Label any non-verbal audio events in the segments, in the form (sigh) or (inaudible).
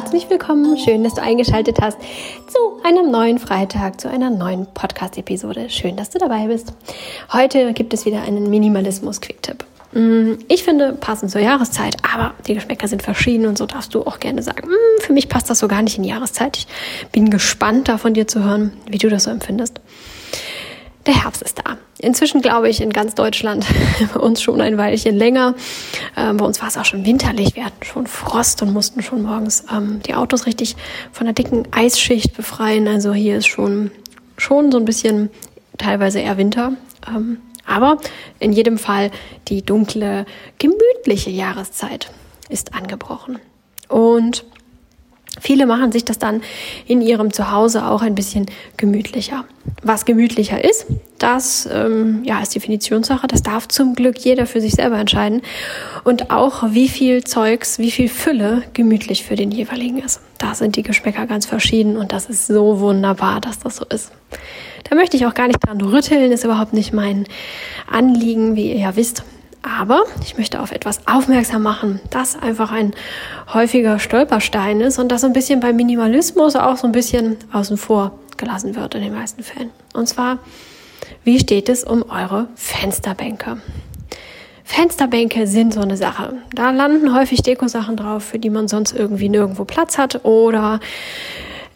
herzlich willkommen. Schön, dass du eingeschaltet hast zu einem neuen Freitag, zu einer neuen Podcast-Episode. Schön, dass du dabei bist. Heute gibt es wieder einen Minimalismus-Quick-Tipp. Mm, ich finde, passend zur Jahreszeit, aber die Geschmäcker sind verschieden und so darfst du auch gerne sagen, mm, für mich passt das so gar nicht in die Jahreszeit. Ich bin gespannt, da von dir zu hören, wie du das so empfindest. Der Herbst ist da. Inzwischen glaube ich in ganz Deutschland, (laughs) bei uns schon ein Weilchen länger. Ähm, bei uns war es auch schon winterlich. Wir hatten schon Frost und mussten schon morgens ähm, die Autos richtig von der dicken Eisschicht befreien. Also hier ist schon, schon so ein bisschen teilweise eher Winter. Ähm, aber in jedem Fall die dunkle, gemütliche Jahreszeit ist angebrochen. Und Viele machen sich das dann in ihrem Zuhause auch ein bisschen gemütlicher. Was gemütlicher ist, das ähm, ja, ist Definitionssache. Das darf zum Glück jeder für sich selber entscheiden. Und auch wie viel Zeugs, wie viel Fülle gemütlich für den jeweiligen ist. Da sind die Geschmäcker ganz verschieden und das ist so wunderbar, dass das so ist. Da möchte ich auch gar nicht dran rütteln, ist überhaupt nicht mein Anliegen, wie ihr ja wisst. Aber ich möchte auf etwas aufmerksam machen, das einfach ein häufiger Stolperstein ist und das ein bisschen beim Minimalismus auch so ein bisschen außen vor gelassen wird in den meisten Fällen. Und zwar, wie steht es um eure Fensterbänke? Fensterbänke sind so eine Sache. Da landen häufig Dekosachen drauf, für die man sonst irgendwie nirgendwo Platz hat oder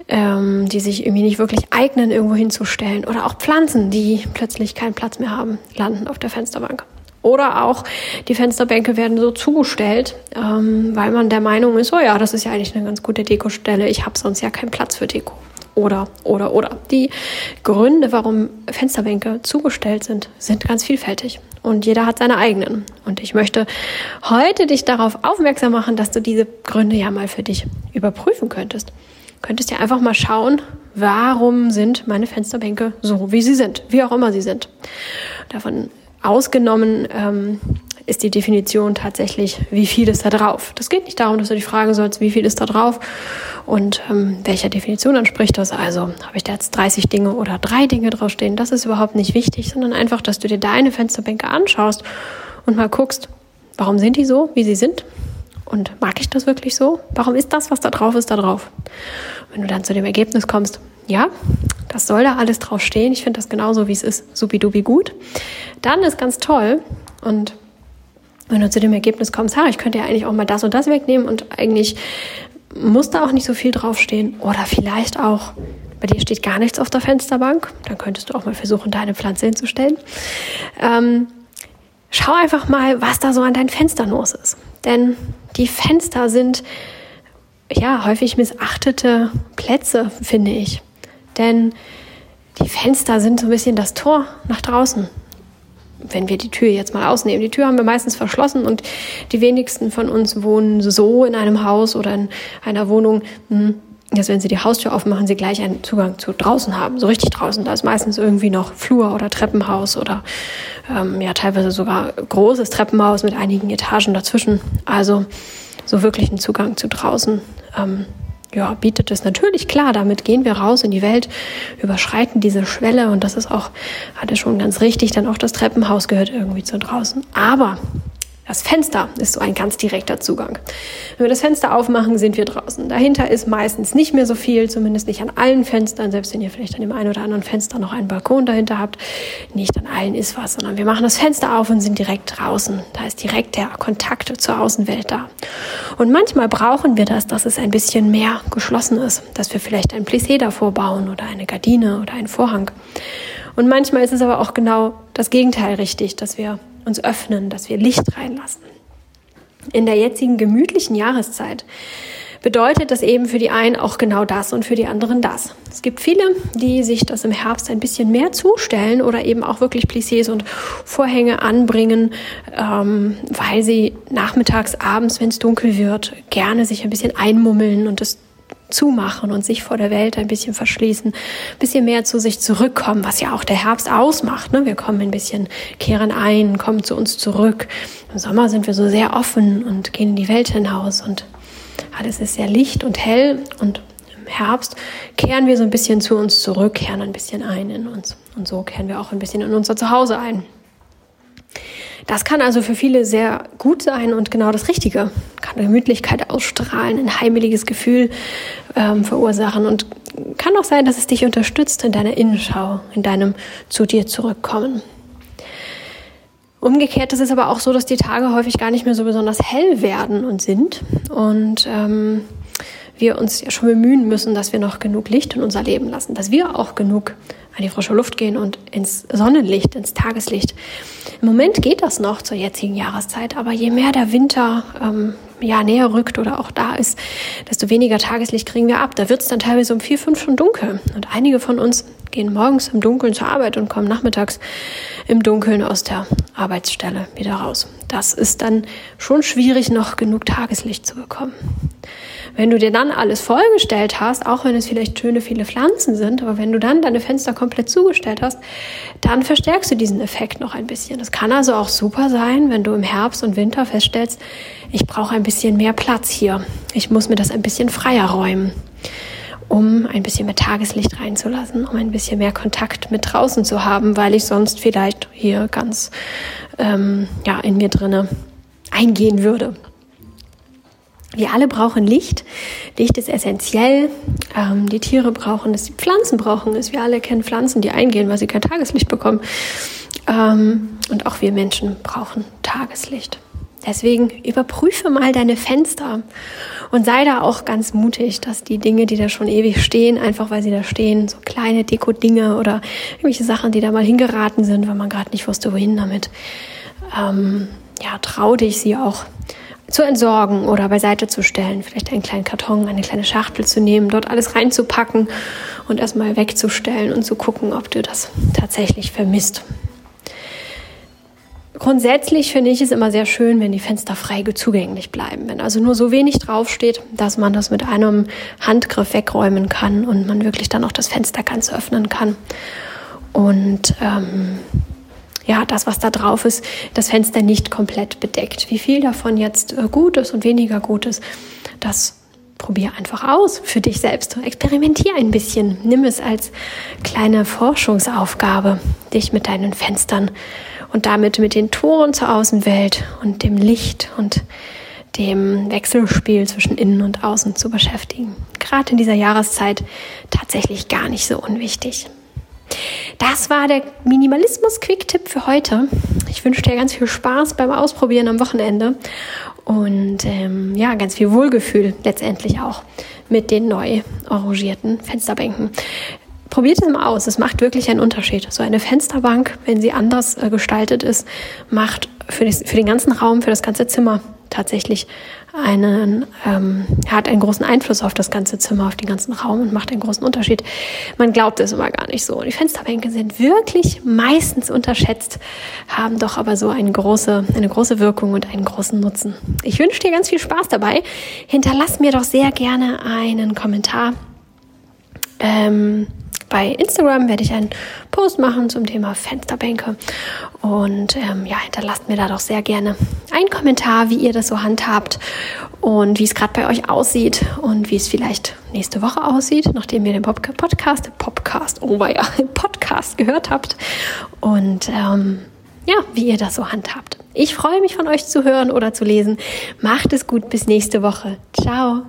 ähm, die sich irgendwie nicht wirklich eignen, irgendwo hinzustellen. Oder auch Pflanzen, die plötzlich keinen Platz mehr haben, landen auf der Fensterbank. Oder auch die Fensterbänke werden so zugestellt, ähm, weil man der Meinung ist, oh ja, das ist ja eigentlich eine ganz gute Dekostelle, ich habe sonst ja keinen Platz für Deko. Oder, oder, oder. Die Gründe, warum Fensterbänke zugestellt sind, sind ganz vielfältig. Und jeder hat seine eigenen. Und ich möchte heute dich darauf aufmerksam machen, dass du diese Gründe ja mal für dich überprüfen könntest. Könntest ja einfach mal schauen, warum sind meine Fensterbänke so, wie sie sind, wie auch immer sie sind. Davon Ausgenommen ähm, ist die Definition tatsächlich, wie viel ist da drauf. Das geht nicht darum, dass du dich fragen sollst, wie viel ist da drauf und ähm, welcher Definition entspricht das. Also habe ich da jetzt 30 Dinge oder drei Dinge draufstehen. Das ist überhaupt nicht wichtig, sondern einfach, dass du dir deine Fensterbänke anschaust und mal guckst, warum sind die so, wie sie sind und mag ich das wirklich so? Warum ist das, was da drauf ist, da drauf? Wenn du dann zu dem Ergebnis kommst, ja, das soll da alles drauf stehen. Ich finde das genauso, wie es ist, supidubi gut. Dann ist ganz toll und wenn du zu dem Ergebnis kommst, ha, ich könnte ja eigentlich auch mal das und das wegnehmen und eigentlich muss da auch nicht so viel draufstehen oder vielleicht auch bei dir steht gar nichts auf der Fensterbank, dann könntest du auch mal versuchen, deine Pflanze hinzustellen. Ähm, schau einfach mal, was da so an deinen Fenstern los ist. Denn die Fenster sind ja häufig missachtete Plätze, finde ich. Denn die Fenster sind so ein bisschen das Tor nach draußen. Wenn wir die Tür jetzt mal ausnehmen. Die Tür haben wir meistens verschlossen und die wenigsten von uns wohnen so in einem Haus oder in einer Wohnung, hm, dass wenn sie die Haustür aufmachen, sie gleich einen Zugang zu draußen haben. So richtig draußen. Da ist meistens irgendwie noch Flur oder Treppenhaus oder ähm, ja teilweise sogar großes Treppenhaus mit einigen Etagen dazwischen. Also so wirklich einen Zugang zu draußen. Ähm, ja, bietet es natürlich klar. Damit gehen wir raus in die Welt, überschreiten diese Schwelle und das ist auch, hatte schon ganz richtig, dann auch das Treppenhaus gehört irgendwie zu draußen. Aber das Fenster ist so ein ganz direkter Zugang. Wenn wir das Fenster aufmachen, sind wir draußen. Dahinter ist meistens nicht mehr so viel, zumindest nicht an allen Fenstern, selbst wenn ihr vielleicht an dem einen oder anderen Fenster noch einen Balkon dahinter habt. Nicht an allen ist was, sondern wir machen das Fenster auf und sind direkt draußen. Da ist direkt der Kontakt zur Außenwelt da. Und manchmal brauchen wir das, dass es ein bisschen mehr geschlossen ist, dass wir vielleicht ein Plissé davor bauen oder eine Gardine oder einen Vorhang. Und manchmal ist es aber auch genau das Gegenteil richtig, dass wir uns öffnen, dass wir Licht reinlassen. In der jetzigen gemütlichen Jahreszeit bedeutet das eben für die einen auch genau das und für die anderen das. Es gibt viele, die sich das im Herbst ein bisschen mehr zustellen oder eben auch wirklich Plissés und Vorhänge anbringen, ähm, weil sie nachmittags, abends, wenn es dunkel wird, gerne sich ein bisschen einmummeln und das zumachen und sich vor der Welt ein bisschen verschließen, ein bisschen mehr zu sich zurückkommen, was ja auch der Herbst ausmacht. Ne? Wir kommen ein bisschen, kehren ein, kommen zu uns zurück. Im Sommer sind wir so sehr offen und gehen in die Welt hinaus und alles ist sehr licht und hell und im Herbst kehren wir so ein bisschen zu uns zurück, kehren ein bisschen ein in uns. Und so kehren wir auch ein bisschen in unser Zuhause ein. Das kann also für viele sehr gut sein und genau das Richtige. Kann Gemütlichkeit ausstrahlen, ein heimeliges Gefühl ähm, verursachen und kann auch sein, dass es dich unterstützt in deiner Innenschau, in deinem zu dir zurückkommen. Umgekehrt ist es aber auch so, dass die Tage häufig gar nicht mehr so besonders hell werden und sind und ähm, wir uns ja schon bemühen müssen, dass wir noch genug Licht in unser Leben lassen, dass wir auch genug an die frische Luft gehen und ins Sonnenlicht, ins Tageslicht. Im Moment geht das noch zur jetzigen Jahreszeit, aber je mehr der Winter ähm, ja, näher rückt oder auch da ist, desto weniger Tageslicht kriegen wir ab. Da wird es dann teilweise um vier, fünf schon dunkel. Und einige von uns gehen morgens im Dunkeln zur Arbeit und kommen nachmittags im Dunkeln aus der Arbeitsstelle wieder raus. Das ist dann schon schwierig, noch genug Tageslicht zu bekommen. Wenn du dir dann alles vollgestellt hast, auch wenn es vielleicht schöne viele Pflanzen sind, aber wenn du dann deine Fenster komplett zugestellt hast, dann verstärkst du diesen Effekt noch ein bisschen. Das kann also auch super sein, wenn du im Herbst und Winter feststellst, ich brauche ein bisschen mehr Platz hier. Ich muss mir das ein bisschen freier räumen, um ein bisschen mehr Tageslicht reinzulassen, um ein bisschen mehr Kontakt mit draußen zu haben, weil ich sonst vielleicht hier ganz ähm, ja, in mir drinne eingehen würde. Wir alle brauchen Licht. Licht ist essentiell. Ähm, die Tiere brauchen es, die Pflanzen brauchen es. Wir alle kennen Pflanzen, die eingehen, weil sie kein Tageslicht bekommen. Ähm, und auch wir Menschen brauchen Tageslicht. Deswegen überprüfe mal deine Fenster und sei da auch ganz mutig, dass die Dinge, die da schon ewig stehen, einfach weil sie da stehen, so kleine Deko-Dinge oder irgendwelche Sachen, die da mal hingeraten sind, weil man gerade nicht wusste, wohin damit, ähm, ja, trau dich, sie auch zu entsorgen oder beiseite zu stellen. Vielleicht einen kleinen Karton, eine kleine Schachtel zu nehmen, dort alles reinzupacken und erstmal wegzustellen und zu gucken, ob du das tatsächlich vermisst. Grundsätzlich finde ich es immer sehr schön, wenn die Fenster frei zugänglich bleiben. Wenn also nur so wenig draufsteht, dass man das mit einem Handgriff wegräumen kann und man wirklich dann auch das Fenster ganz öffnen kann. Und ähm, ja, das, was da drauf ist, das Fenster nicht komplett bedeckt. Wie viel davon jetzt äh, gut ist und weniger gut ist, das probier einfach aus für dich selbst. Experimentier ein bisschen. Nimm es als kleine Forschungsaufgabe, dich mit deinen Fenstern und damit mit den Toren zur Außenwelt und dem Licht und dem Wechselspiel zwischen innen und außen zu beschäftigen. Gerade in dieser Jahreszeit tatsächlich gar nicht so unwichtig. Das war der Minimalismus-Quick-Tipp für heute. Ich wünsche dir ganz viel Spaß beim Ausprobieren am Wochenende und ähm, ja, ganz viel Wohlgefühl letztendlich auch mit den neu arrangierten Fensterbänken. Probiert es mal aus. Es macht wirklich einen Unterschied. So eine Fensterbank, wenn sie anders äh, gestaltet ist, macht für, das, für den ganzen Raum, für das ganze Zimmer tatsächlich einen, ähm, hat einen großen Einfluss auf das ganze Zimmer, auf den ganzen Raum und macht einen großen Unterschied. Man glaubt es immer gar nicht so. Die Fensterbänke sind wirklich meistens unterschätzt, haben doch aber so eine große, eine große Wirkung und einen großen Nutzen. Ich wünsche dir ganz viel Spaß dabei. Hinterlass mir doch sehr gerne einen Kommentar. Ähm, bei Instagram werde ich einen Post machen zum Thema Fensterbänke. Und ähm, ja, hinterlasst mir da doch sehr gerne einen Kommentar, wie ihr das so handhabt und wie es gerade bei euch aussieht und wie es vielleicht nächste Woche aussieht, nachdem ihr den Podcast, Podcast, oh ja, (laughs) Podcast gehört habt. Und ähm, ja, wie ihr das so handhabt. Ich freue mich von euch zu hören oder zu lesen. Macht es gut, bis nächste Woche. Ciao.